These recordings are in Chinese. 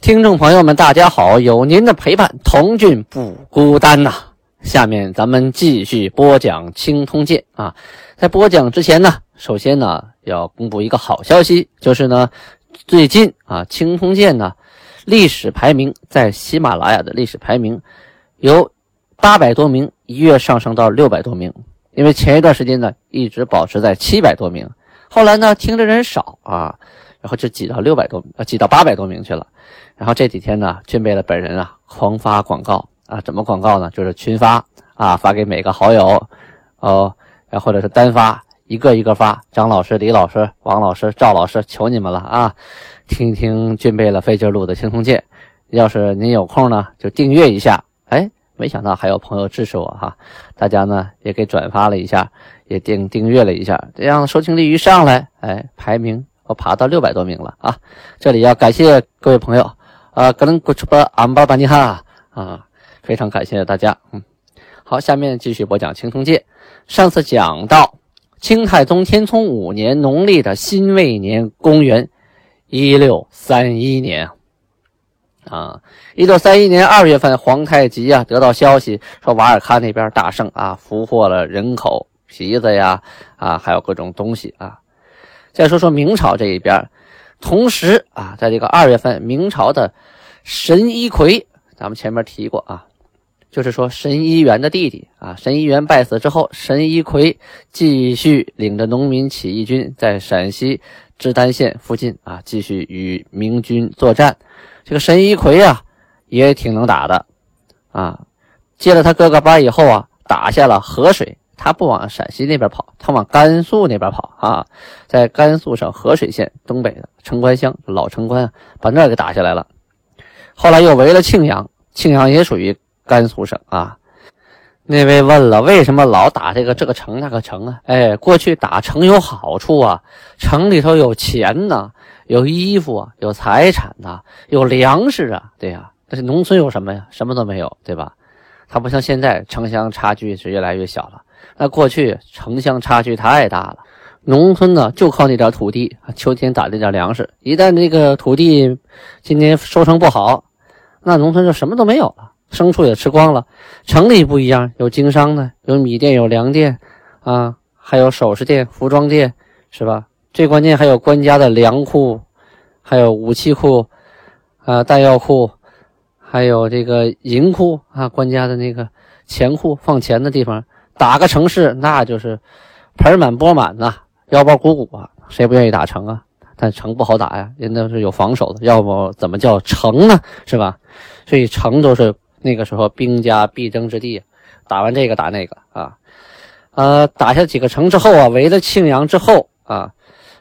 听众朋友们，大家好！有您的陪伴，童俊不孤单呐。下面咱们继续播讲《青通剑》啊。在播讲之前呢，首先呢要公布一个好消息，就是呢，最近啊，《青通鉴》呢历史排名在喜马拉雅的历史排名由八百多名一跃上升到六百多名。因为前一段时间呢一直保持在七百多名，后来呢听的人少啊，然后就挤到六百多，呃，挤到八百多名去了。然后这几天呢，俊贝勒本人啊，狂发广告啊，怎么广告呢？就是群发啊，发给每个好友，哦，然后或者是单发，一个一个发。张老师、李老师、王老师、赵老师，求你们了啊！听听俊贝勒费劲录的《青铜剑》，要是您有空呢，就订阅一下。哎，没想到还有朋友支持我哈，大家呢也给转发了一下，也订订阅了一下，这样收听率一上来，哎，排名我爬到六百多名了啊！这里要感谢各位朋友。啊，可能过去把安巴巴尼哈啊，非常感谢大家。嗯，好，下面继续播讲《青铜剑》。上次讲到清太宗天聪五年农历的辛未年，公元一六三一年啊，一六三一年二月份，皇太极啊得到消息说瓦尔喀那边大胜啊，俘获了人口、皮子呀啊，还有各种东西啊。再说说明朝这一边。同时啊，在这个二月份，明朝的神医魁，咱们前面提过啊，就是说神医元的弟弟啊，神医元败死之后，神医魁继续领着农民起义军在陕西芝丹县附近啊，继续与明军作战。这个神医魁啊，也挺能打的啊，接了他哥哥班以后啊，打下了河水。他不往陕西那边跑，他往甘肃那边跑啊，在甘肃省合水县东北的城关乡老城关，把那给打下来了。后来又围了庆阳，庆阳也属于甘肃省啊。那位问了，为什么老打这个这个城那个城啊？哎，过去打城有好处啊，城里头有钱呐，有衣服啊，有财产呐，有粮食啊，对呀。但是农村有什么呀？什么都没有，对吧？它不像现在城乡差距是越来越小了。那过去城乡差距太大了，农村呢就靠那点土地，秋天打那点粮食。一旦这个土地今年收成不好，那农村就什么都没有了，牲畜也吃光了。城里不一样，有经商的，有米店，有粮店，啊，还有首饰店、服装店，是吧？最关键还有官家的粮库，还有武器库，啊，弹药库，还有这个银库啊，官家的那个钱库，放钱的地方。打个城市，那就是盆满钵满呐，腰包鼓鼓啊，谁不愿意打城啊？但城不好打呀，人都是有防守的，要不怎么叫城呢？是吧？所以城都是那个时候兵家必争之地。打完这个打那个啊，呃，打下几个城之后啊，围了庆阳之后啊，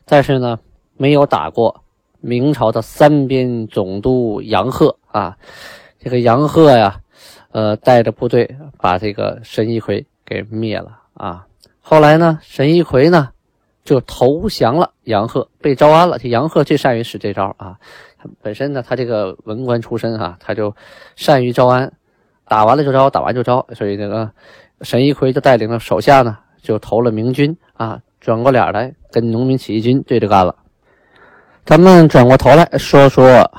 但是呢，没有打过明朝的三边总督杨鹤啊。这个杨鹤呀，呃，带着部队把这个申一奎。给灭了啊！后来呢，沈一奎呢就投降了，杨鹤被招安了。这杨鹤最善于使这招啊！本身呢，他这个文官出身啊，他就善于招安，打完了就招，打完就招。所以这个沈一奎就带领了手下呢，就投了明军啊，转过脸来跟农民起义军对着干了。咱们转过头来说说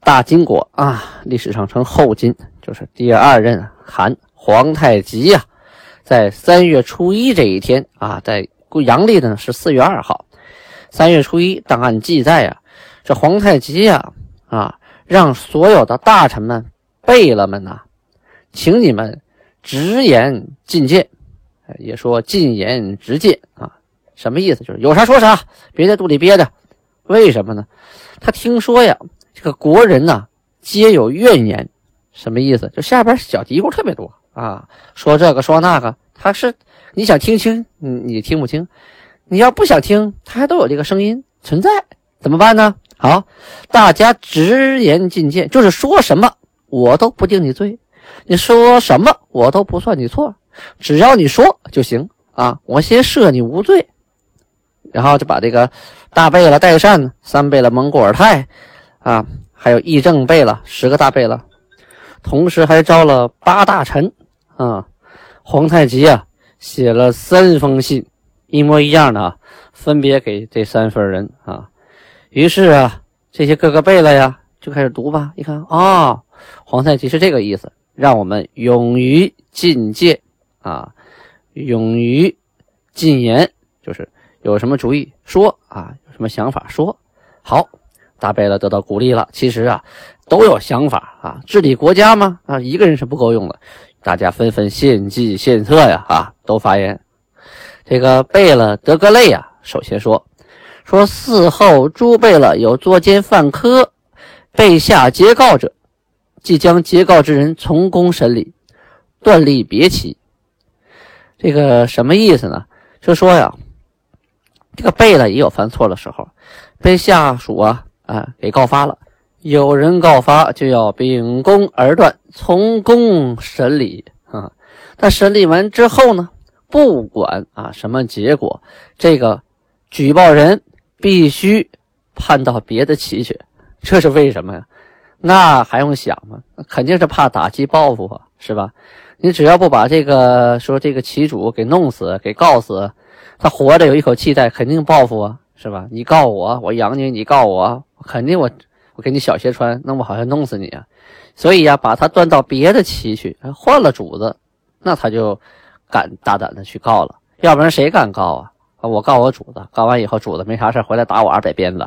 大金国啊，历史上称后金，就是第二任韩皇太极呀。在三月初一这一天啊，在阳历的呢是四月二号。三月初一，档案记载啊，这皇太极呀啊，让所有的大臣们、贝勒们呐，请你们直言进谏，也说进言直谏啊，什么意思？就是有啥说啥，别在肚里憋着。为什么呢？他听说呀，这个国人呐，皆有怨言，什么意思？就下边小嘀咕特别多。啊，说这个说那个，他是你想听清，你你听不清；你要不想听，他还都有这个声音存在，怎么办呢？好，大家直言进谏，就是说什么我都不定你罪，你说什么我都不算你错，只要你说就行啊！我先赦你无罪。然后就把这个大贝勒代善、三贝勒蒙古尔泰啊，还有议政贝勒十个大贝勒，同时还招了八大臣啊。皇太极啊，写了三封信，一模一样的啊，分别给这三份人啊。于是啊，这些各个贝勒呀就开始读吧。一看啊，皇太极是这个意思，让我们勇于进谏啊，勇于进言，就是有什么主意说啊，有什么想法说。好，大贝勒得到鼓励了。其实啊，都有想法啊，治理国家嘛啊，一个人是不够用的。大家纷纷献计献策呀，啊，都发言。这个贝勒德格勒呀，首先说说嗣后诸贝勒有作奸犯科，被下截告者，即将截告之人从公审理，断立别期。这个什么意思呢？就说呀，这个贝勒也有犯错的时候，被下属啊啊给告发了。有人告发，就要秉公而断，从公审理啊。但审理完之后呢，不管啊什么结果，这个举报人必须判到别的旗去。这是为什么呀？那还用想吗？肯定是怕打击报复啊，是吧？你只要不把这个说这个旗主给弄死、给告死，他活着有一口气在，肯定报复啊，是吧？你告我，我养你；你告我，肯定我。我给你小鞋穿，那我好像弄死你啊！所以呀，把他断到别的旗去，换了主子，那他就敢大胆的去告了。要不然谁敢告啊？我告我主子，告完以后主子没啥事回来打我二百鞭子，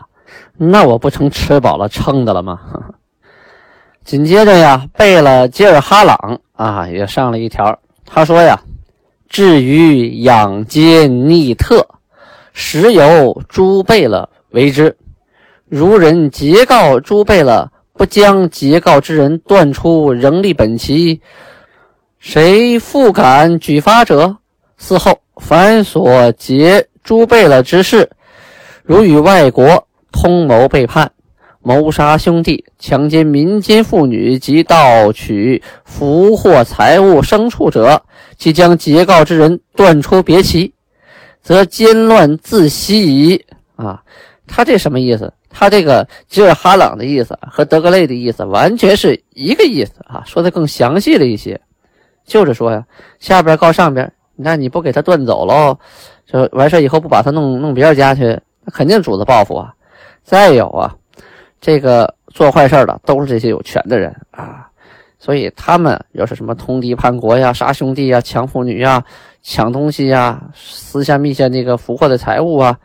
那我不成吃饱了撑的了吗？紧接着呀，贝勒吉尔哈朗啊也上了一条，他说呀：“至于养金逆特，实由诸贝勒为之。”如人截告诸贝勒，不将截告之人断出，仍立本旗，谁复敢举发者？嗣后凡所结诸贝勒之事，如与外国通谋背叛、谋杀兄弟、强奸民间妇女及盗取俘获财物牲畜者，即将截告之人断出别旗，则奸乱自息矣。啊，他这什么意思？他这个吉尔哈朗的意思和德格类的意思完全是一个意思啊，说的更详细了一些，就是说呀，下边告上边，那你不给他断走喽，就完事以后不把他弄弄别人家去，那肯定主子报复啊。再有啊，这个做坏事的都是这些有权的人啊，所以他们要是什么通敌叛国呀、杀兄弟呀、抢妇女呀、抢东西呀、私下密下那个俘获的财物啊。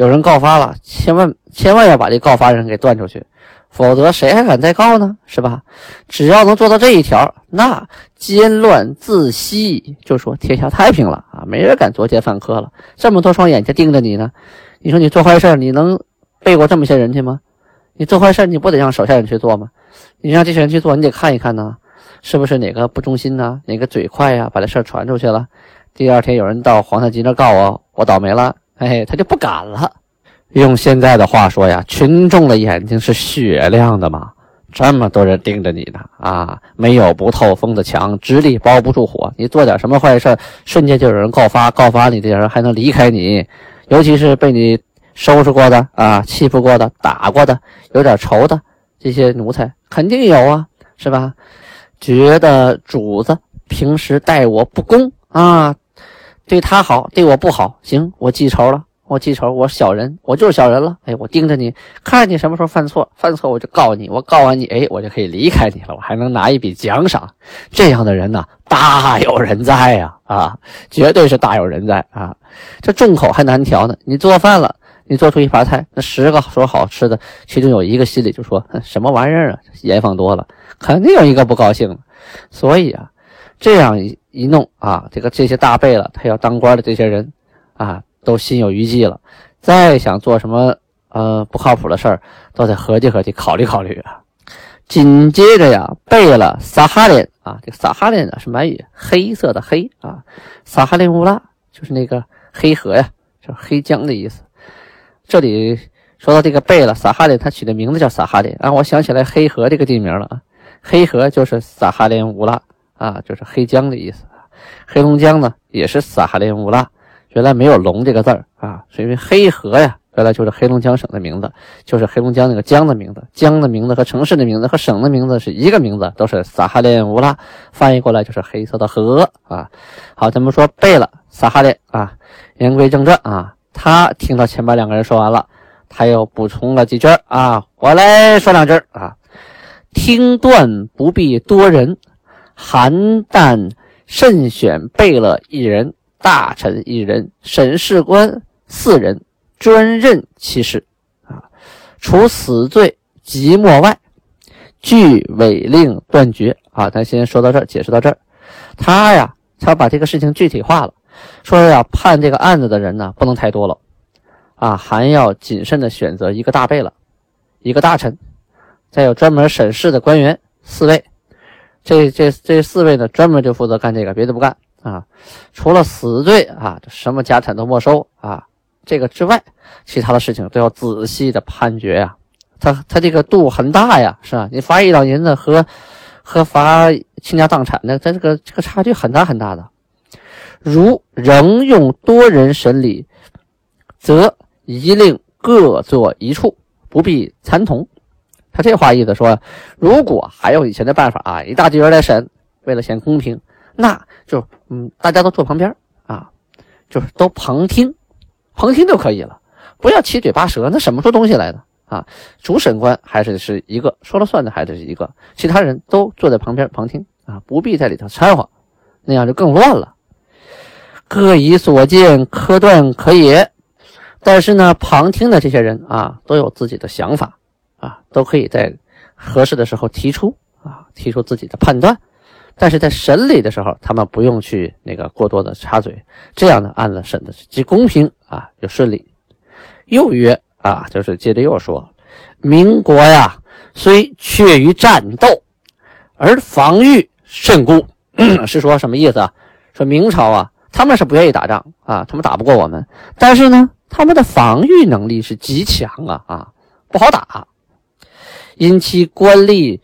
有人告发了，千万千万要把这告发人给断出去，否则谁还敢再告呢？是吧？只要能做到这一条，那奸乱自息，就说天下太平了啊！没人敢作奸犯科了。这么多双眼睛盯着你呢，你说你做坏事，你能背过这么些人去吗？你做坏事，你不得让手下人去做吗？你让这些人去做，你得看一看呢，是不是哪个不忠心呢？哪个嘴快呀，把这事儿传出去了？第二天有人到皇太极那告我，我倒霉了。哎，他就不敢了。用现在的话说呀，群众的眼睛是雪亮的嘛，这么多人盯着你呢啊，没有不透风的墙，纸里包不住火。你做点什么坏事，瞬间就有人告发，告发你的人还能离开你。尤其是被你收拾过的啊，欺负过的，打过的，有点仇的这些奴才，肯定有啊，是吧？觉得主子平时待我不公啊。对他好，对我不好，行，我记仇了，我记仇，我小人，我就是小人了。哎，我盯着你，看你什么时候犯错，犯错我就告你，我告完你，哎，我就可以离开你了，我还能拿一笔奖赏。这样的人呢，大有人在呀，啊，绝对是大有人在啊。这众口还难调呢，你做饭了，你做出一盘菜，那十个说好吃的，其中有一个心里就说什么玩意儿啊，盐放多了，肯定有一个不高兴。所以啊，这样一。一弄啊，这个这些大贝了，他要当官的这些人啊，都心有余悸了。再想做什么呃不靠谱的事儿，都得合计合计，考虑考虑啊。紧接着呀，贝了撒哈林啊，这个撒哈林呢是满语，黑色的黑啊，撒哈林乌拉就是那个黑河呀，就是黑江的意思。这里说到这个贝了撒哈林，他取的名字叫撒哈林啊，我想起来黑河这个地名了啊，黑河就是撒哈林乌拉。啊，就是黑江的意思。黑龙江呢，也是撒哈林乌拉，原来没有龙这个字儿啊，是因为黑河呀。原来就是黑龙江省的名字，就是黑龙江那个江的名字，江的名字和城市的名字和省的名字是一个名字，都是撒哈林乌拉，翻译过来就是黑色的河啊。好，咱们说背了撒哈林啊。言归正传啊，他听到前面两个人说完了，他又补充了几句啊，我来说两句啊。听断不必多人，邯郸慎选备了一人，大臣一人，审事官四人。专任其事，啊，除死罪即墨外，据违令断绝。啊，咱先说到这儿，解释到这儿。他呀，他把这个事情具体化了，说呀，判这个案子的人呢，不能太多了，啊，还要谨慎的选择一个大贝勒，一个大臣，再有专门审视的官员四位。这这这四位呢，专门就负责干这个，别的不干啊。除了死罪啊，什么家产都没收啊。这个之外，其他的事情都要仔细的判决呀。他他这个度很大呀，是吧？你罚一两银子和和罚倾家荡产的，他这个这个差距很大很大的。如仍用多人审理，则一令各坐一处，不必参同。他这话意思说，如果还有以前的办法啊，一大堆人来审，为了显公平，那就嗯，大家都坐旁边啊，就是都旁听。旁听就可以了，不要七嘴八舌，那审不出东西来的啊！主审官还是是一个说了算的，还得是一个，其他人都坐在旁边旁听啊，不必在里头掺和，那样就更乱了。各以所见科断可也，但是呢，旁听的这些人啊，都有自己的想法啊，都可以在合适的时候提出啊，提出自己的判断。但是在审理的时候，他们不用去那个过多的插嘴，这样的案子审的是既公平啊又顺利。又曰啊，就是接着又说，民国呀，虽缺于战斗，而防御甚固。是说什么意思啊？说明朝啊，他们是不愿意打仗啊，他们打不过我们，但是呢，他们的防御能力是极强啊啊，不好打，因其官吏。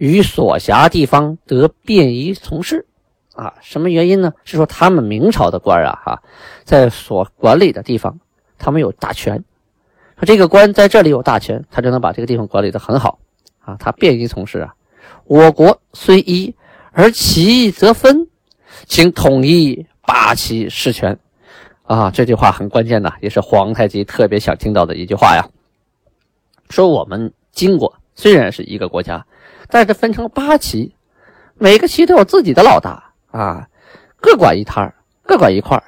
与所辖地方得便宜从事，啊，什么原因呢？是说他们明朝的官啊，哈，在所管理的地方，他们有大权。说这个官在这里有大权，他就能把这个地方管理得很好，啊，他便于从事啊。我国虽一，而其则分，请统一八旗事权。啊，这句话很关键呐，也是皇太极特别想听到的一句话呀。说我们金国虽然是一个国家。但是分成八旗，每个旗都有自己的老大啊，各管一摊，各管一块，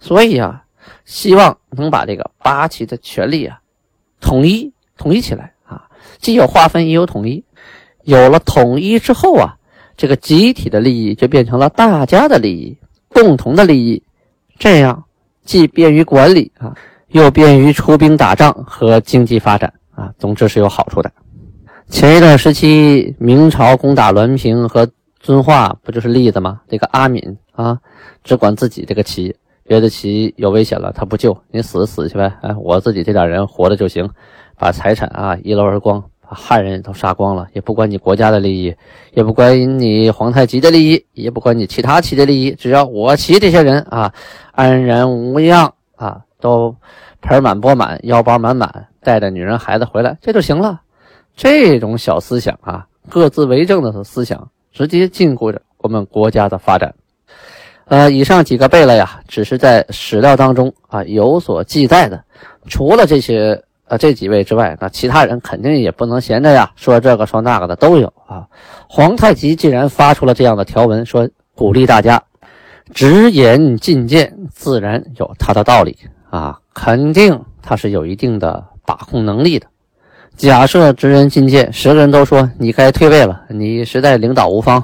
所以啊，希望能把这个八旗的权力啊统一统一起来啊，既有划分也有统一。有了统一之后啊，这个集体的利益就变成了大家的利益，共同的利益，这样既便于管理啊，又便于出兵打仗和经济发展啊，总之是有好处的。前一段时期，明朝攻打滦平和遵化，不就是例子吗？这个阿敏啊，只管自己这个旗，别的旗有危险了，他不救，你死死去呗。哎，我自己这点人活着就行，把财产啊一搂而光，把汉人都杀光了，也不管你国家的利益，也不管你皇太极的利益，也不管你其他旗的利益，只要我旗这些人啊安然无恙啊，都盆满钵满，腰包满满，带着女人孩子回来，这就行了。这种小思想啊，各自为政的思想，直接禁锢着我们国家的发展。呃，以上几个贝勒呀，只是在史料当中啊有所记载的。除了这些呃这几位之外，那其他人肯定也不能闲着呀，说这个说那个的都有啊。皇太极既然发出了这样的条文，说鼓励大家直言进谏，自然有他的道理啊，肯定他是有一定的把控能力的。假设直人进谏，十个人都说你该退位了，你实在领导无方，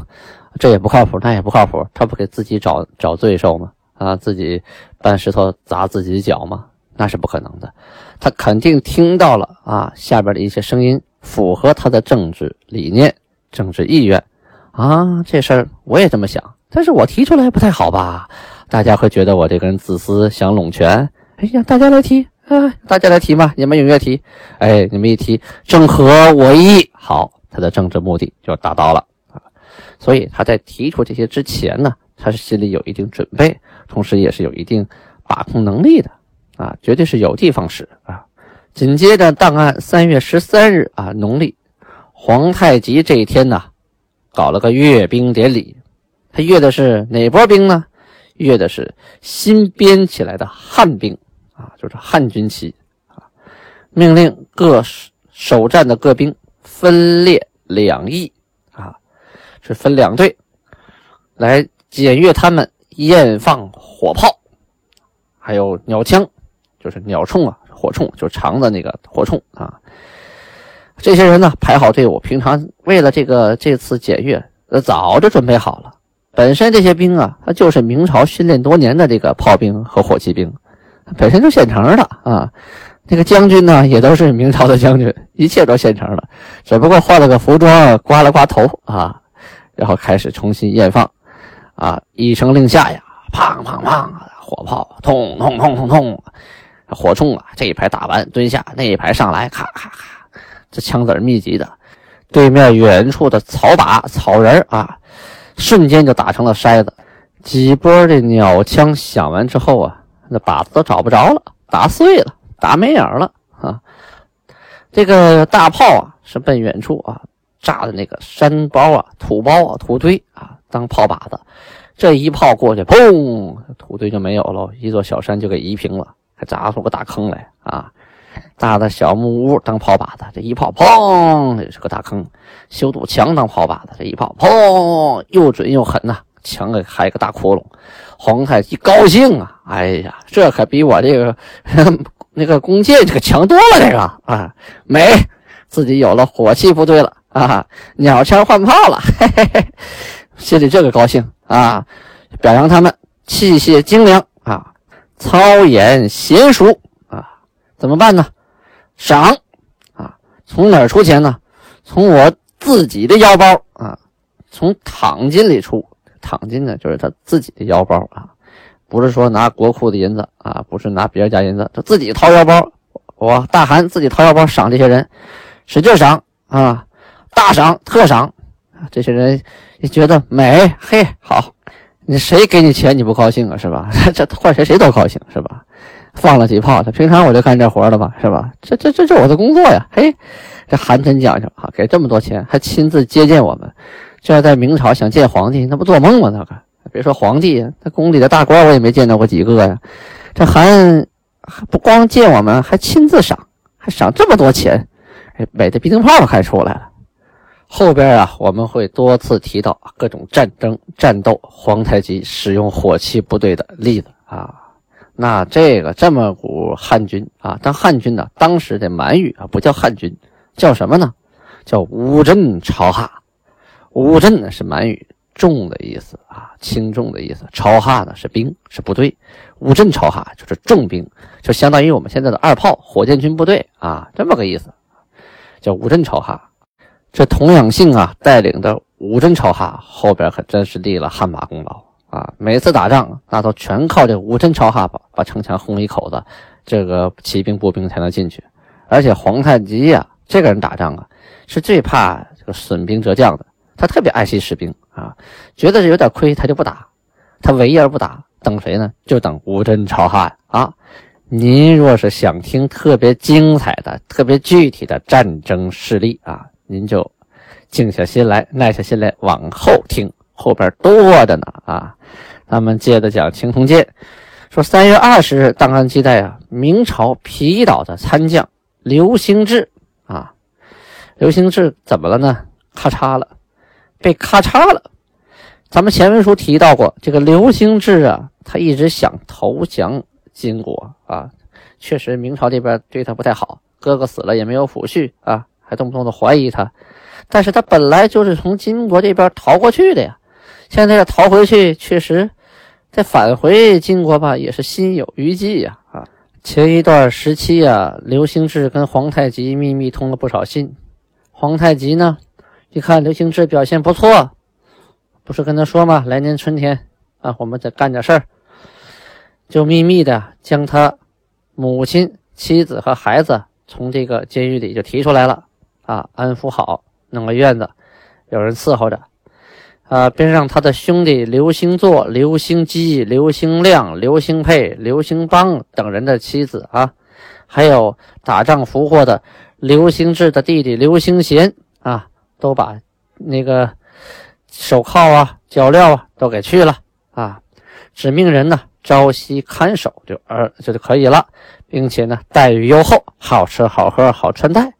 这也不靠谱，那也不靠谱，他不给自己找找罪受吗？啊，自己搬石头砸自己的脚吗？那是不可能的。他肯定听到了啊，下边的一些声音符合他的政治理念、政治意愿啊。这事儿我也这么想，但是我提出来不太好吧？大家会觉得我这个人自私，想拢权。哎呀，大家来提。啊，大家来提嘛，你们踊跃提。哎，你们一提，正合我意，好，他的政治目的就达到了啊。所以他在提出这些之前呢，他是心里有一定准备，同时也是有一定把控能力的啊，绝对是有的放矢啊。紧接着，档案三月十三日啊，农历皇太极这一天呢，搞了个阅兵典礼。他阅的是哪波兵呢？阅的是新编起来的汉兵啊，就是汉军旗啊。命令各首战的各兵分列两翼啊，是分两队来检阅他们验放火炮，还有鸟枪，就是鸟铳啊。火铳就长的那个火铳啊，这些人呢排好队伍，平常为了这个这次检阅，呃早就准备好了。本身这些兵啊，他就是明朝训练多年的这个炮兵和火器兵，本身就现成的啊。那个将军呢，也都是明朝的将军，一切都现成的，只不过换了个服装，刮了刮头啊，然后开始重新验放啊，一声令下呀，砰砰砰，火炮通通通通通。火铳啊，这一排打完蹲下，那一排上来，咔咔咔，这枪子密集的，对面远处的草靶、草人啊，瞬间就打成了筛子。几波这鸟枪响完之后啊，那靶子都找不着了，打碎了，打没影了啊。这个大炮啊，是奔远处啊炸的那个山包啊、土包啊、土堆啊当炮靶子。这一炮过去，砰，土堆就没有了，一座小山就给夷平了。还砸出个大坑来啊！大的小木屋当炮靶子，这一炮砰，也是个大坑；修堵墙当炮靶子，这一炮砰，又准又狠呐！墙给开个大窟窿。皇太极高兴啊！哎呀，这可比我这个 那个弓箭这个强多了，这个啊，美，自己有了火器部队了啊！鸟枪换炮了，嘿嘿嘿，心里这个高兴啊！表扬他们器械精良啊！操演娴熟啊，怎么办呢？赏啊，从哪儿出钱呢？从我自己的腰包啊，从躺金里出。躺金呢，就是他自己的腰包啊，不是说拿国库的银子啊，不是拿别人家银子，他自己掏腰包。我大汗自己掏腰包赏这些人，使劲赏啊，大赏特赏，这些人也觉得美，嘿，好。你谁给你钱你不高兴啊？是吧？这换谁谁都高兴是吧？放了几炮，他平常我就干这活的吧，是吧？这这这这我的工作呀！嘿，这寒碜讲究啊，给这么多钱，还亲自接见我们。这要在明朝想见皇帝，那不做梦吗？那个别说皇帝，那宫里的大官我也没见到过几个呀。这韩还不光见我们，还亲自赏，还赏这么多钱，哎，美的鼻灯泡还出来了。后边啊，我们会多次提到各种战争战斗，皇太极使用火器部队的例子啊。那这个这么股汉军啊，但汉军呢，当时的满语啊不叫汉军，叫什么呢？叫乌镇朝哈。乌镇呢是满语重的意思啊，轻重的意思。朝哈呢是兵，是部队。乌镇朝哈就是重兵，就相当于我们现在的二炮火箭军部队啊，这么个意思，叫乌镇朝哈。这童养性啊带领的五镇朝哈后边可真是立了汗马功劳啊！每次打仗那都全靠这五镇朝哈把把城墙轰一口子，这个骑兵步兵才能进去。而且皇太极呀，这个人打仗啊是最怕这个损兵折将的，他特别爱惜士兵啊，觉得是有点亏他就不打，他唯而不打，等谁呢？就等吴真朝汉啊！您若是想听特别精彩的、特别具体的战争事例啊！您就静下心来，耐下心来，往后听，后边多着呢啊！咱们接着讲青铜剑，说三月二十日，档案记载啊，明朝皮岛的参将刘兴志啊，刘兴志怎么了呢？咔嚓了，被咔嚓了。咱们前文书提到过，这个刘兴志啊，他一直想投降金国啊，确实明朝这边对他不太好，哥哥死了也没有抚恤啊。还动不动的怀疑他，但是他本来就是从金国这边逃过去的呀，现在要逃回去，确实再返回金国吧，也是心有余悸呀。啊，前一段时期啊，刘兴志跟皇太极秘密通了不少信，皇太极呢，一看刘兴志表现不错，不是跟他说吗？来年春天啊，我们再干点事儿，就秘密的将他母亲、妻子和孩子从这个监狱里就提出来了。啊，安抚好，弄个院子，有人伺候着。啊，便让他的兄弟刘兴作、刘兴基、刘兴亮、刘兴佩、刘兴邦等人的妻子啊，还有打仗俘获的刘兴志的弟弟刘兴贤啊，都把那个手铐啊、脚镣啊都给去了啊，指命人呢朝夕看守就而就就可以了，并且呢待遇优厚，好吃好喝好穿戴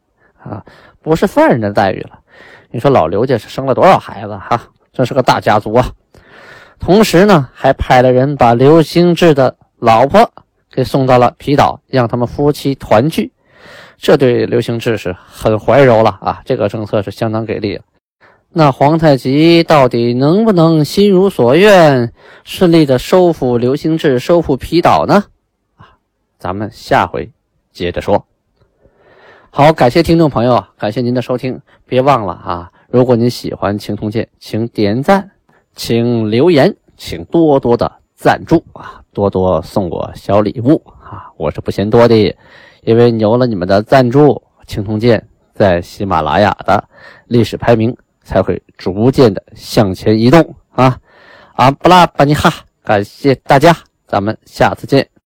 啊，不是犯人的待遇了。你说老刘家是生了多少孩子哈？这是个大家族啊。同时呢，还派了人把刘兴志的老婆给送到了皮岛，让他们夫妻团聚。这对刘兴志是很怀柔了啊！这个政策是相当给力。那皇太极到底能不能心如所愿，顺利的收复刘兴志，收复皮岛呢？啊，咱们下回接着说。好，感谢听众朋友，感谢您的收听，别忘了啊，如果您喜欢青铜剑，请点赞，请留言，请多多的赞助啊，多多送我小礼物啊，我是不嫌多的，因为有了你们的赞助，青铜剑在喜马拉雅的历史排名才会逐渐的向前移动啊，阿，布拉巴尼哈，感谢大家，咱们下次见。